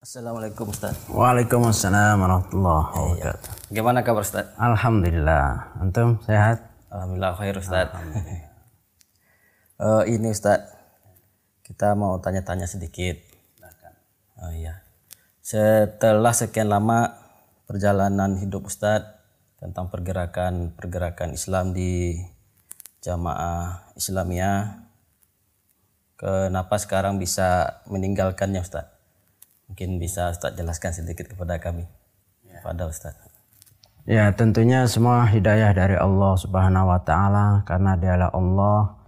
Assalamualaikum Ustaz. Waalaikumsalam warahmatullahi Iya. wabarakatuh. Gimana kabar Ustaz? Alhamdulillah. Antum sehat? Alhamdulillah khair Ustaz. Eh, ini Ustaz, kita mau tanya-tanya sedikit. Oh iya. Setelah sekian lama perjalanan hidup Ustaz tentang pergerakan-pergerakan Islam di jamaah Islamiyah, kenapa sekarang bisa meninggalkannya Ustaz? Mungkin bisa Ustaz jelaskan sedikit kepada kami. Pada Ustaz. Ya, tentunya semua hidayah dari Allah Subhanahu wa taala karena dialah Allah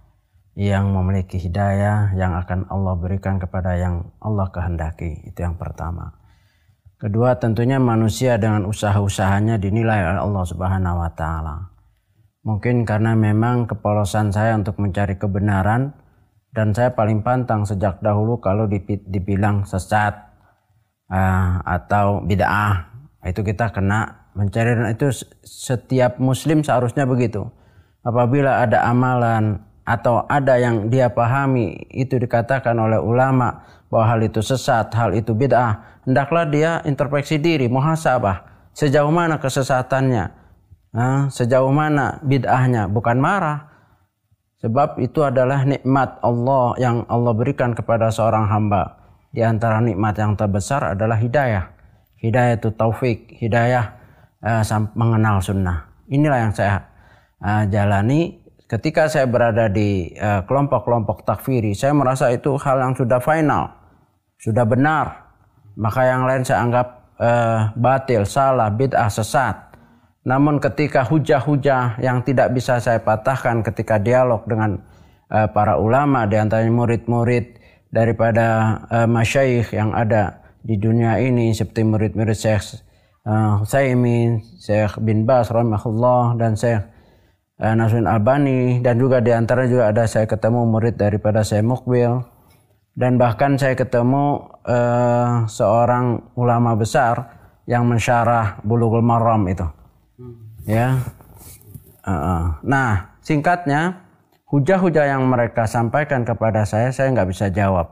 yang memiliki hidayah yang akan Allah berikan kepada yang Allah kehendaki. Itu yang pertama. Kedua, tentunya manusia dengan usaha-usahanya dinilai oleh Allah Subhanahu wa taala. Mungkin karena memang kepolosan saya untuk mencari kebenaran dan saya paling pantang sejak dahulu kalau dibilang sesat ah, atau bid'ah. Itu kita kena mencari dan itu setiap muslim seharusnya begitu. Apabila ada amalan atau ada yang dia pahami itu dikatakan oleh ulama bahwa hal itu sesat hal itu bid'ah hendaklah dia introspeksi diri muhasabah. Sejauh mana kesesatannya? Ah, sejauh mana bid'ahnya? Bukan marah. Sebab itu adalah nikmat Allah yang Allah berikan kepada seorang hamba. Di antara nikmat yang terbesar adalah hidayah. Hidayah itu taufik, hidayah sam- mengenal sunnah. Inilah yang saya eh, jalani ketika saya berada di eh, kelompok-kelompok takfiri. Saya merasa itu hal yang sudah final, sudah benar. Maka yang lain saya anggap eh, batil, salah, bid'ah, sesat. Namun ketika hujah-hujah yang tidak bisa saya patahkan ketika dialog dengan para ulama di antaranya murid-murid daripada uh, masyayikh yang ada di dunia ini seperti murid-murid Syekh uh, Husaimin, Syekh bin Bas rahimahullah dan Syekh uh, Nasruddin Albani dan juga di antara juga ada saya ketemu murid daripada Syekh Mukbil. Dan bahkan saya ketemu eh, seorang ulama besar yang mensyarah Bulughul Maram itu. Ya. Uh, nah singkatnya hujah-hujah yang mereka sampaikan kepada saya saya nggak bisa jawab.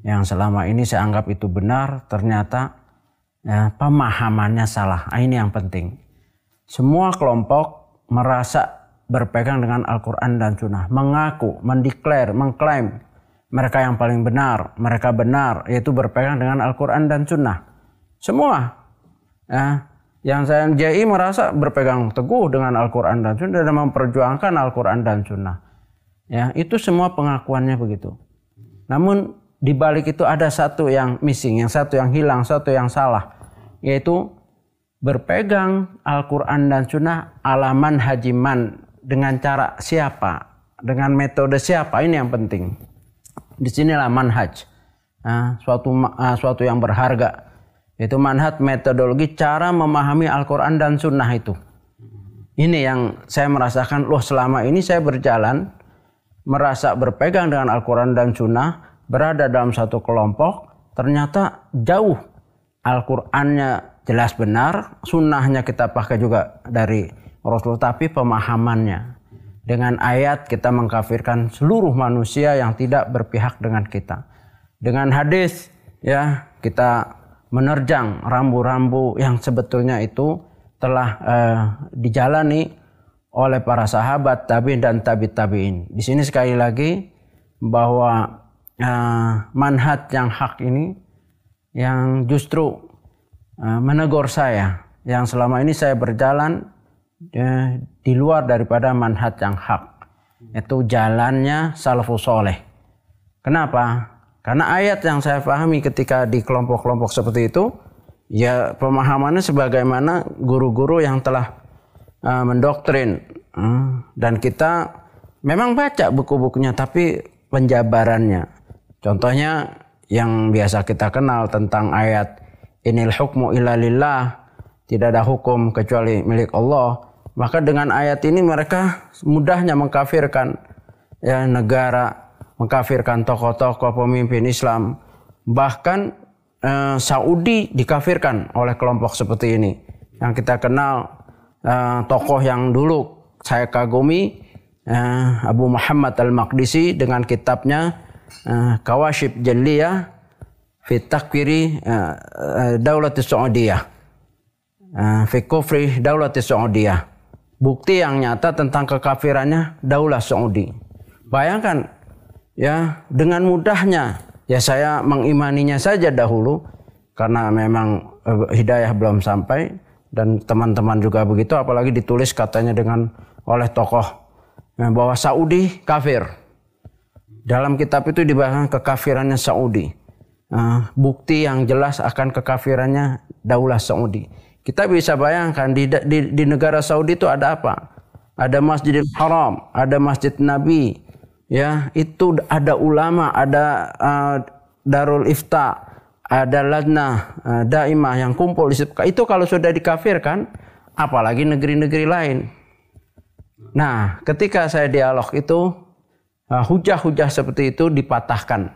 Yang selama ini saya anggap itu benar ternyata ya, pemahamannya salah. Ah, ini yang penting. Semua kelompok merasa berpegang dengan Al-Quran dan Sunnah. Mengaku, mendeklar, mengklaim mereka yang paling benar mereka benar yaitu berpegang dengan Al-Quran dan Sunnah. Semua ya, yang saya JI merasa berpegang teguh dengan Al-Quran dan Sunnah dan memperjuangkan Al-Quran dan Sunnah. Ya, itu semua pengakuannya begitu. Namun di balik itu ada satu yang missing, yang satu yang hilang, satu yang salah, yaitu berpegang Al-Quran dan Sunnah alaman hajiman dengan cara siapa, dengan metode siapa ini yang penting. Di sinilah manhaj, Ah, suatu ah, suatu yang berharga itu manhat metodologi cara memahami Al-Quran dan Sunnah itu. Ini yang saya merasakan, loh selama ini saya berjalan, merasa berpegang dengan Al-Quran dan Sunnah, berada dalam satu kelompok, ternyata jauh. Al-Qurannya jelas benar, Sunnahnya kita pakai juga dari Rasul, tapi pemahamannya. Dengan ayat kita mengkafirkan seluruh manusia yang tidak berpihak dengan kita. Dengan hadis, ya kita menerjang rambu-rambu yang sebetulnya itu telah eh, dijalani oleh para sahabat tabiin dan tabi tabiin. Di sini sekali lagi bahwa eh, manhaj yang hak ini yang justru eh, menegur saya yang selama ini saya berjalan eh, di luar daripada manhaj yang hak itu jalannya salafus soleh. Kenapa? Karena ayat yang saya pahami ketika di kelompok-kelompok seperti itu, ya pemahamannya sebagaimana guru-guru yang telah uh, mendoktrin. Uh, dan kita memang baca buku-bukunya, tapi penjabarannya. Contohnya yang biasa kita kenal tentang ayat Inil hukmu illa lillah, tidak ada hukum kecuali milik Allah. Maka dengan ayat ini mereka mudahnya mengkafirkan ya negara mengkafirkan tokoh-tokoh pemimpin Islam. Bahkan eh, Saudi dikafirkan oleh kelompok seperti ini. Yang kita kenal eh, tokoh yang dulu saya kagumi eh, Abu Muhammad Al-Maqdisi dengan kitabnya eh, Kawashib Jaliyah fi takwiri uh, uh, daulat Saudiyah. Uh, fi kufri daulat Saudiyah. Bukti yang nyata tentang kekafirannya daulah Saudi. Bayangkan ya dengan mudahnya ya saya mengimaninya saja dahulu karena memang uh, hidayah belum sampai dan teman-teman juga begitu apalagi ditulis katanya dengan oleh tokoh bahwa Saudi kafir. Dalam kitab itu dibahas kekafirannya Saudi. Uh, bukti yang jelas akan kekafirannya Daulah Saudi. Kita bisa bayangkan di, di, di negara Saudi itu ada apa? Ada Masjidil Haram, ada Masjid Nabi, ya itu ada ulama, ada uh, Darul Ifta, ada Ladna uh, Daimah yang kumpul di situ. Itu kalau sudah dikafirkan, apalagi negeri-negeri lain. Nah, ketika saya dialog itu uh, hujah-hujah seperti itu dipatahkan.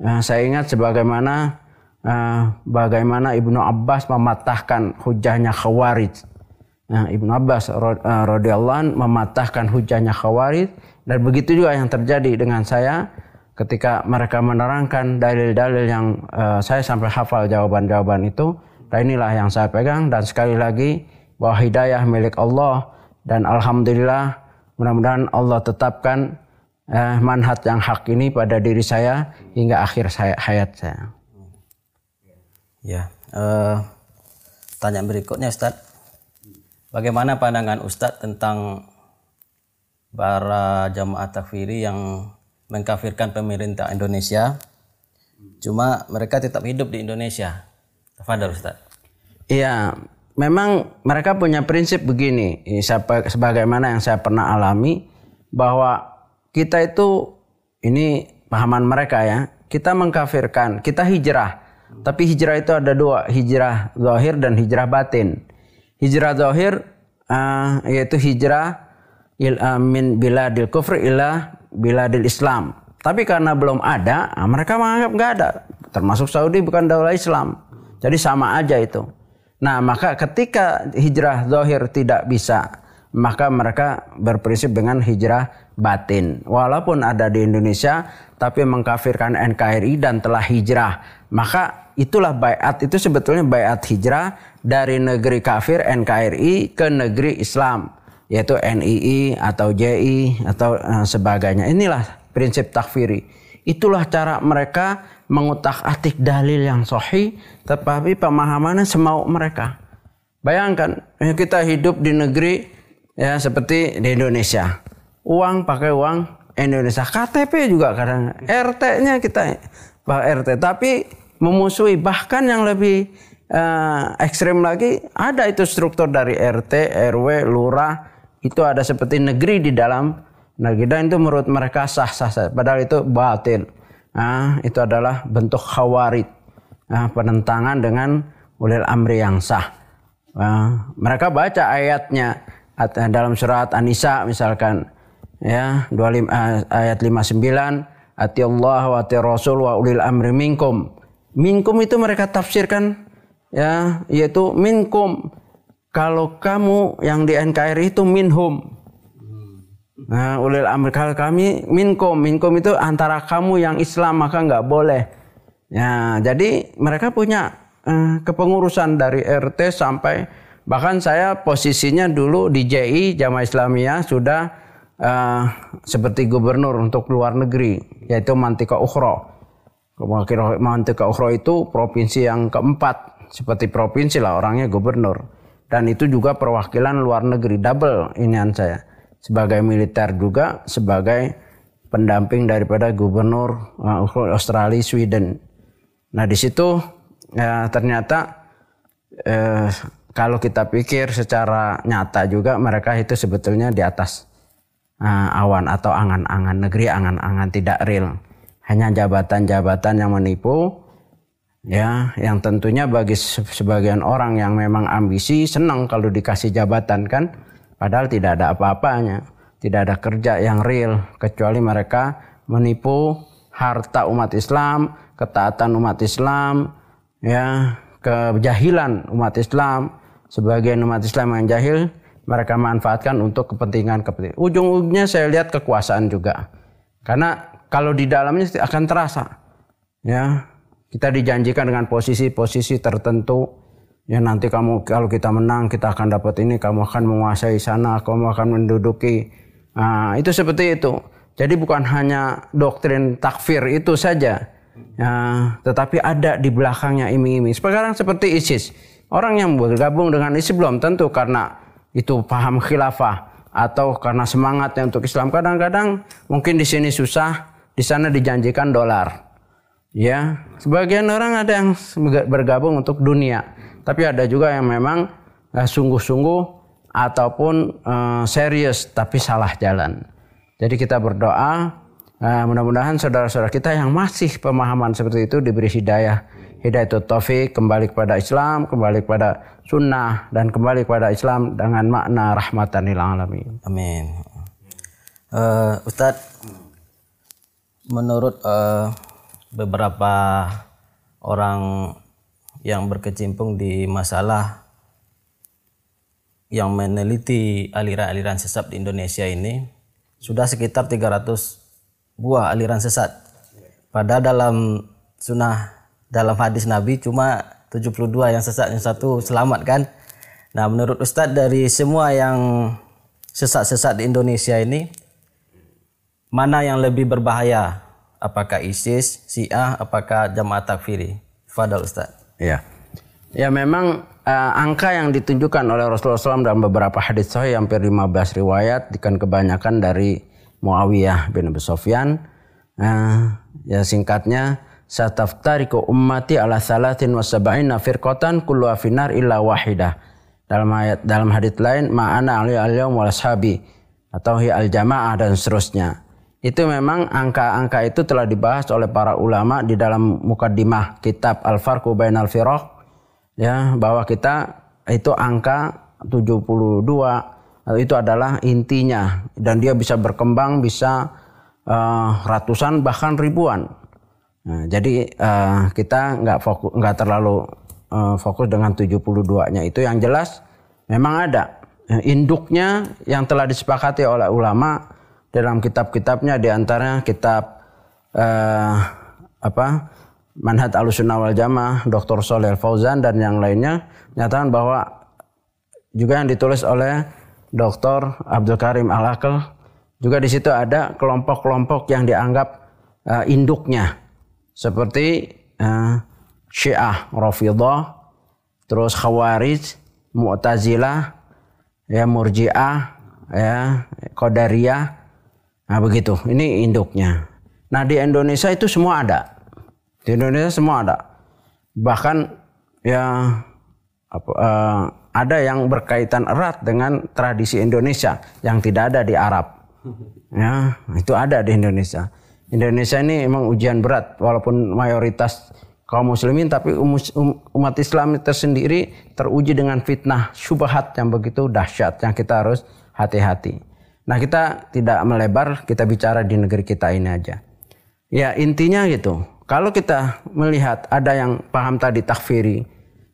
Nah, saya ingat sebagaimana uh, bagaimana Ibnu Abbas mematahkan hujahnya Khawarij. Nah, Ibnu Abbas radhiyallahu mematahkan hujahnya Khawarij dan begitu juga yang terjadi dengan saya ketika mereka menerangkan dalil-dalil yang uh, saya sampai hafal jawaban-jawaban itu. Dan inilah yang saya pegang dan sekali lagi bahwa hidayah milik Allah dan alhamdulillah mudah-mudahan Allah tetapkan eh, manhat yang hak ini pada diri saya hingga akhir saya, hayat saya. Ya, eh, tanya berikutnya Ustaz. Bagaimana pandangan Ustadz tentang para jamaah takfiri yang mengkafirkan pemerintah Indonesia cuma mereka tetap hidup di Indonesia. Tafadhol Ustaz. Iya, memang mereka punya prinsip begini, sebagaimana yang saya pernah alami bahwa kita itu ini pahaman mereka ya, kita mengkafirkan, kita hijrah. Tapi hijrah itu ada dua, hijrah zahir dan hijrah batin. Hijrah zahir uh, yaitu hijrah il, uh, min biladil kufr ila biladil Islam. Tapi karena belum ada, uh, mereka menganggap nggak ada. Termasuk Saudi bukan daulah Islam. Jadi sama aja itu. Nah, maka ketika hijrah zahir tidak bisa, maka mereka berprinsip dengan hijrah batin. Walaupun ada di Indonesia, tapi mengkafirkan NKRI dan telah hijrah. Maka itulah bayat, itu sebetulnya bayat hijrah dari negeri kafir NKRI ke negeri Islam. Yaitu NII atau JI atau uh, sebagainya. Inilah prinsip takfiri. Itulah cara mereka mengutak atik dalil yang sahih tetapi pemahamannya semau mereka. Bayangkan kita hidup di negeri ya seperti di Indonesia. Uang pakai uang Indonesia. KTP juga kadang RT-nya kita bah RT tapi memusuhi bahkan yang lebih uh, ekstrim lagi ada itu struktur dari RT, RW, lurah itu ada seperti negeri di dalam negeri dan itu menurut mereka sah-sah saja padahal itu batil. Nah, itu adalah bentuk khawarid. Nah, penentangan dengan ulil amri yang sah. Nah, mereka baca ayatnya dalam surat An-Nisa misalkan ya 25 eh, ayat 59 ati Allah wa ati Rasul wa ulil amri minkum. Minkum itu mereka tafsirkan ya yaitu minkum. Kalau kamu yang di NKRI itu minhum. Nah, ulil amr kalau kami minkum, minkum itu antara kamu yang Islam maka nggak boleh. Ya, jadi mereka punya eh, kepengurusan dari RT sampai bahkan saya posisinya dulu di JI Jamaah Islamiyah sudah eh, seperti gubernur untuk luar negeri yaitu Mantika Ukhro. Mantika Ukhro itu provinsi yang keempat seperti provinsi lah orangnya gubernur dan itu juga perwakilan luar negeri double inian saya sebagai militer juga sebagai pendamping daripada gubernur uh, Australia Sweden. Nah di situ ya, ternyata eh, kalau kita pikir secara nyata juga mereka itu sebetulnya di atas uh, awan atau angan-angan negeri, angan-angan tidak real. Hanya jabatan-jabatan yang menipu ya yang tentunya bagi sebagian orang yang memang ambisi senang kalau dikasih jabatan kan Padahal tidak ada apa-apanya, tidak ada kerja yang real kecuali mereka menipu harta umat Islam, ketaatan umat Islam, ya, kejahilan umat Islam. Sebagian umat Islam yang jahil mereka manfaatkan untuk kepentingan kepentingan. Ujung-ujungnya saya lihat kekuasaan juga. Karena kalau di dalamnya akan terasa. Ya, Kita dijanjikan dengan posisi-posisi tertentu. Ya nanti kamu kalau kita menang kita akan dapat ini, kamu akan menguasai sana, kamu akan menduduki. Nah, itu seperti itu. Jadi bukan hanya doktrin takfir itu saja. Ya, tetapi ada di belakangnya iming-iming. Sekarang seperti ISIS. Orang yang bergabung dengan ISIS belum tentu karena itu paham khilafah atau karena semangatnya untuk Islam. Kadang-kadang mungkin di sini susah, di sana dijanjikan dolar. Ya, sebagian orang ada yang bergabung untuk dunia, tapi ada juga yang memang eh, sungguh-sungguh ataupun uh, serius tapi salah jalan. Jadi kita berdoa uh, mudah-mudahan saudara-saudara kita yang masih pemahaman seperti itu diberi hidayah, hidayah itu taufik kembali kepada Islam, kembali kepada sunnah dan kembali kepada Islam dengan makna rahmatan lil alamin. Amin. Uh, Ustadz, menurut uh, beberapa orang yang berkecimpung di masalah yang meneliti aliran-aliran sesat di Indonesia ini sudah sekitar 300 buah aliran sesat. Pada dalam sunnah dalam hadis Nabi cuma 72 yang sesat yang satu selamat kan. Nah, menurut Ustadz dari semua yang sesat-sesat di Indonesia ini mana yang lebih berbahaya apakah ISIS, Syiah, apakah Jamaah Takfiri? Fadal Ustaz. Ya. Ya memang uh, angka yang ditunjukkan oleh Rasulullah SAW dalam beberapa hadis sahih hampir 15 riwayat dengan kebanyakan dari Muawiyah bin Abu Sufyan. Uh, ya singkatnya sataftariku ummati ala salatin wa sab'ina firqatan kullu afinar illa wahidah. Dalam ayat dalam hadis lain ma'ana ali al-yawm wal ashabi atau hi al-jamaah dan seterusnya itu memang angka-angka itu telah dibahas oleh para ulama di dalam mukaddimah kitab Al-Farqu Bainal Firaq ya bahwa kita itu angka 72 itu adalah intinya. Dan dia bisa berkembang bisa uh, ratusan bahkan ribuan. Nah, jadi uh, kita nggak fokus nggak terlalu uh, fokus dengan 72-nya itu yang jelas memang ada. Induknya yang telah disepakati oleh ulama dalam kitab-kitabnya di antaranya kitab uh, apa Manhaj Alusunnah wal Jamaah Dr. Soleh Fauzan dan yang lainnya menyatakan bahwa juga yang ditulis oleh Dr. Abdul Karim Al Akal juga di situ ada kelompok-kelompok yang dianggap uh, induknya seperti uh, Syiah Rafidah terus Khawarij Mu'tazilah ya Murji'ah ya Qadariyah Nah begitu, ini induknya. Nah di Indonesia itu semua ada. Di Indonesia semua ada. Bahkan ya apa, uh, ada yang berkaitan erat dengan tradisi Indonesia yang tidak ada di Arab. Ya, itu ada di Indonesia. Indonesia ini memang ujian berat walaupun mayoritas kaum muslimin tapi umat Islam tersendiri teruji dengan fitnah syubhat yang begitu dahsyat yang kita harus hati-hati. Nah kita tidak melebar, kita bicara di negeri kita ini aja. Ya intinya gitu. Kalau kita melihat ada yang paham tadi takfiri,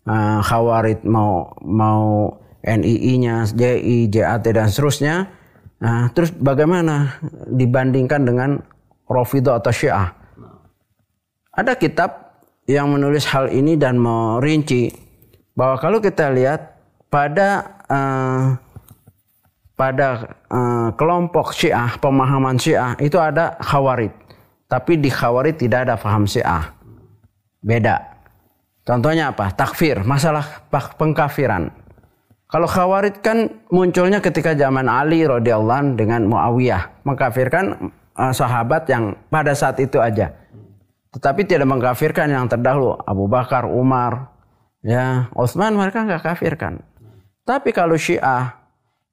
uh, khawarid mau mau NII-nya, JI, JAT dan seterusnya. Nah, terus bagaimana dibandingkan dengan Rofido atau Syiah? Ada kitab yang menulis hal ini dan merinci bahwa kalau kita lihat pada uh, pada uh, kelompok Syiah, pemahaman Syiah itu ada khawarid. Tapi di khawarid tidak ada faham Syiah. Beda. Contohnya apa? Takfir, masalah pengkafiran. Kalau khawarid kan munculnya ketika zaman Ali radhiyallahu dengan Muawiyah, mengkafirkan uh, sahabat yang pada saat itu aja. Tetapi tidak mengkafirkan yang terdahulu, Abu Bakar, Umar, ya, Utsman mereka nggak kafirkan. Tapi kalau Syiah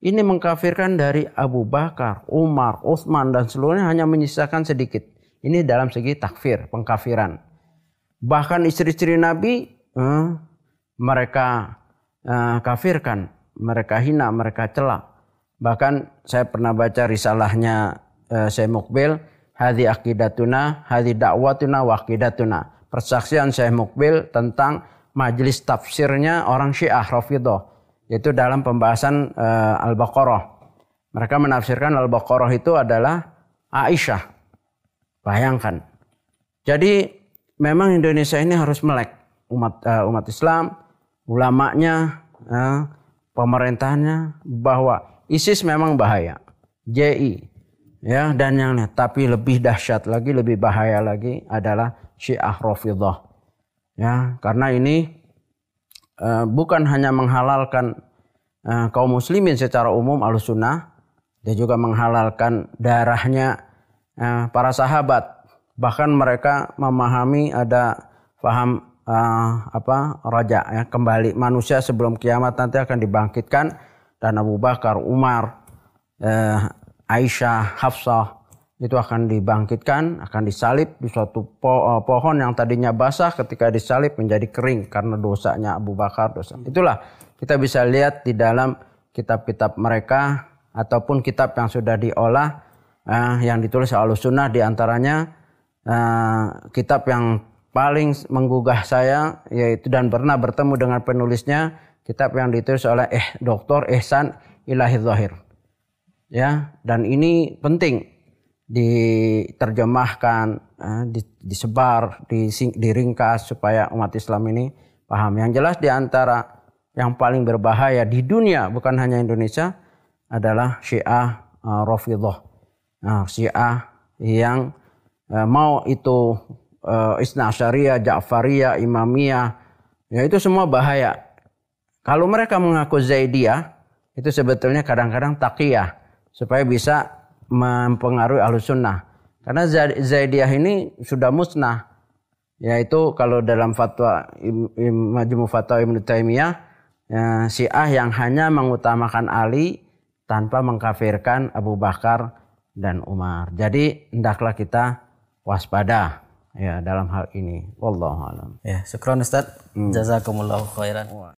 ini mengkafirkan dari Abu Bakar, Umar, Utsman dan seluruhnya hanya menyisakan sedikit. Ini dalam segi takfir, pengkafiran. Bahkan istri-istri Nabi eh, mereka eh, kafirkan, mereka hina, mereka celak. Bahkan saya pernah baca risalahnya eh, Syekh Mukbil, hadi akidatuna, hadi dakwatuna wa akidatuna. Persaksian Syekh Mukbil tentang majelis tafsirnya orang Syiah Rafidah yaitu dalam pembahasan uh, Al-Baqarah. Mereka menafsirkan Al-Baqarah itu adalah Aisyah. Bayangkan. Jadi memang Indonesia ini harus melek umat uh, umat Islam, ulamanya, uh, pemerintahnya bahwa ISIS memang bahaya. JI ya dan yang lain. Tapi lebih dahsyat lagi, lebih bahaya lagi adalah Syiah Rafidhah. Ya, karena ini uh, bukan hanya menghalalkan uh, kaum muslimin secara umum al-sunnah, dia juga menghalalkan darahnya uh, para sahabat. Bahkan mereka memahami ada paham apa raja ya kembali manusia sebelum kiamat nanti akan dibangkitkan dan Abu Bakar, Umar, Aisyah, Hafsah itu akan dibangkitkan, akan disalib di suatu po eh, pohon yang tadinya basah ketika disalib menjadi kering karena dosanya Abu Bakar dosa. Itulah kita bisa lihat di dalam kitab-kitab mereka ataupun kitab yang sudah diolah uh, yang ditulis oleh sunnah di antaranya uh, kitab yang paling menggugah saya yaitu dan pernah bertemu dengan penulisnya kitab yang ditulis oleh eh Dr. Ihsan Ilahi Zahir ya dan ini penting diterjemahkan eh, disebar diringkas supaya umat Islam ini paham. Yang jelas di antara yang paling berbahaya di dunia bukan hanya Indonesia adalah Syiah uh, Rafidhah. Nah, Syiah yang uh, mau itu Isna Syariah, Ja'fariyah, Imamiyah ya itu semua bahaya. Kalau mereka mengaku Zaidiyah itu sebetulnya kadang-kadang takiyah supaya bisa mempengaruhi ahlus sunnah. Karena Zaidiyah ini sudah musnah. Yaitu kalau dalam fatwa Majmu Fatwa Ibnu Taimiyah ya, Syiah yang hanya mengutamakan Ali tanpa mengkafirkan Abu Bakar dan Umar. Jadi hendaklah kita waspada ya dalam hal ini. Wallahu alam. Ya, syukran Ustaz. Hmm. Jazakumullahu khairan.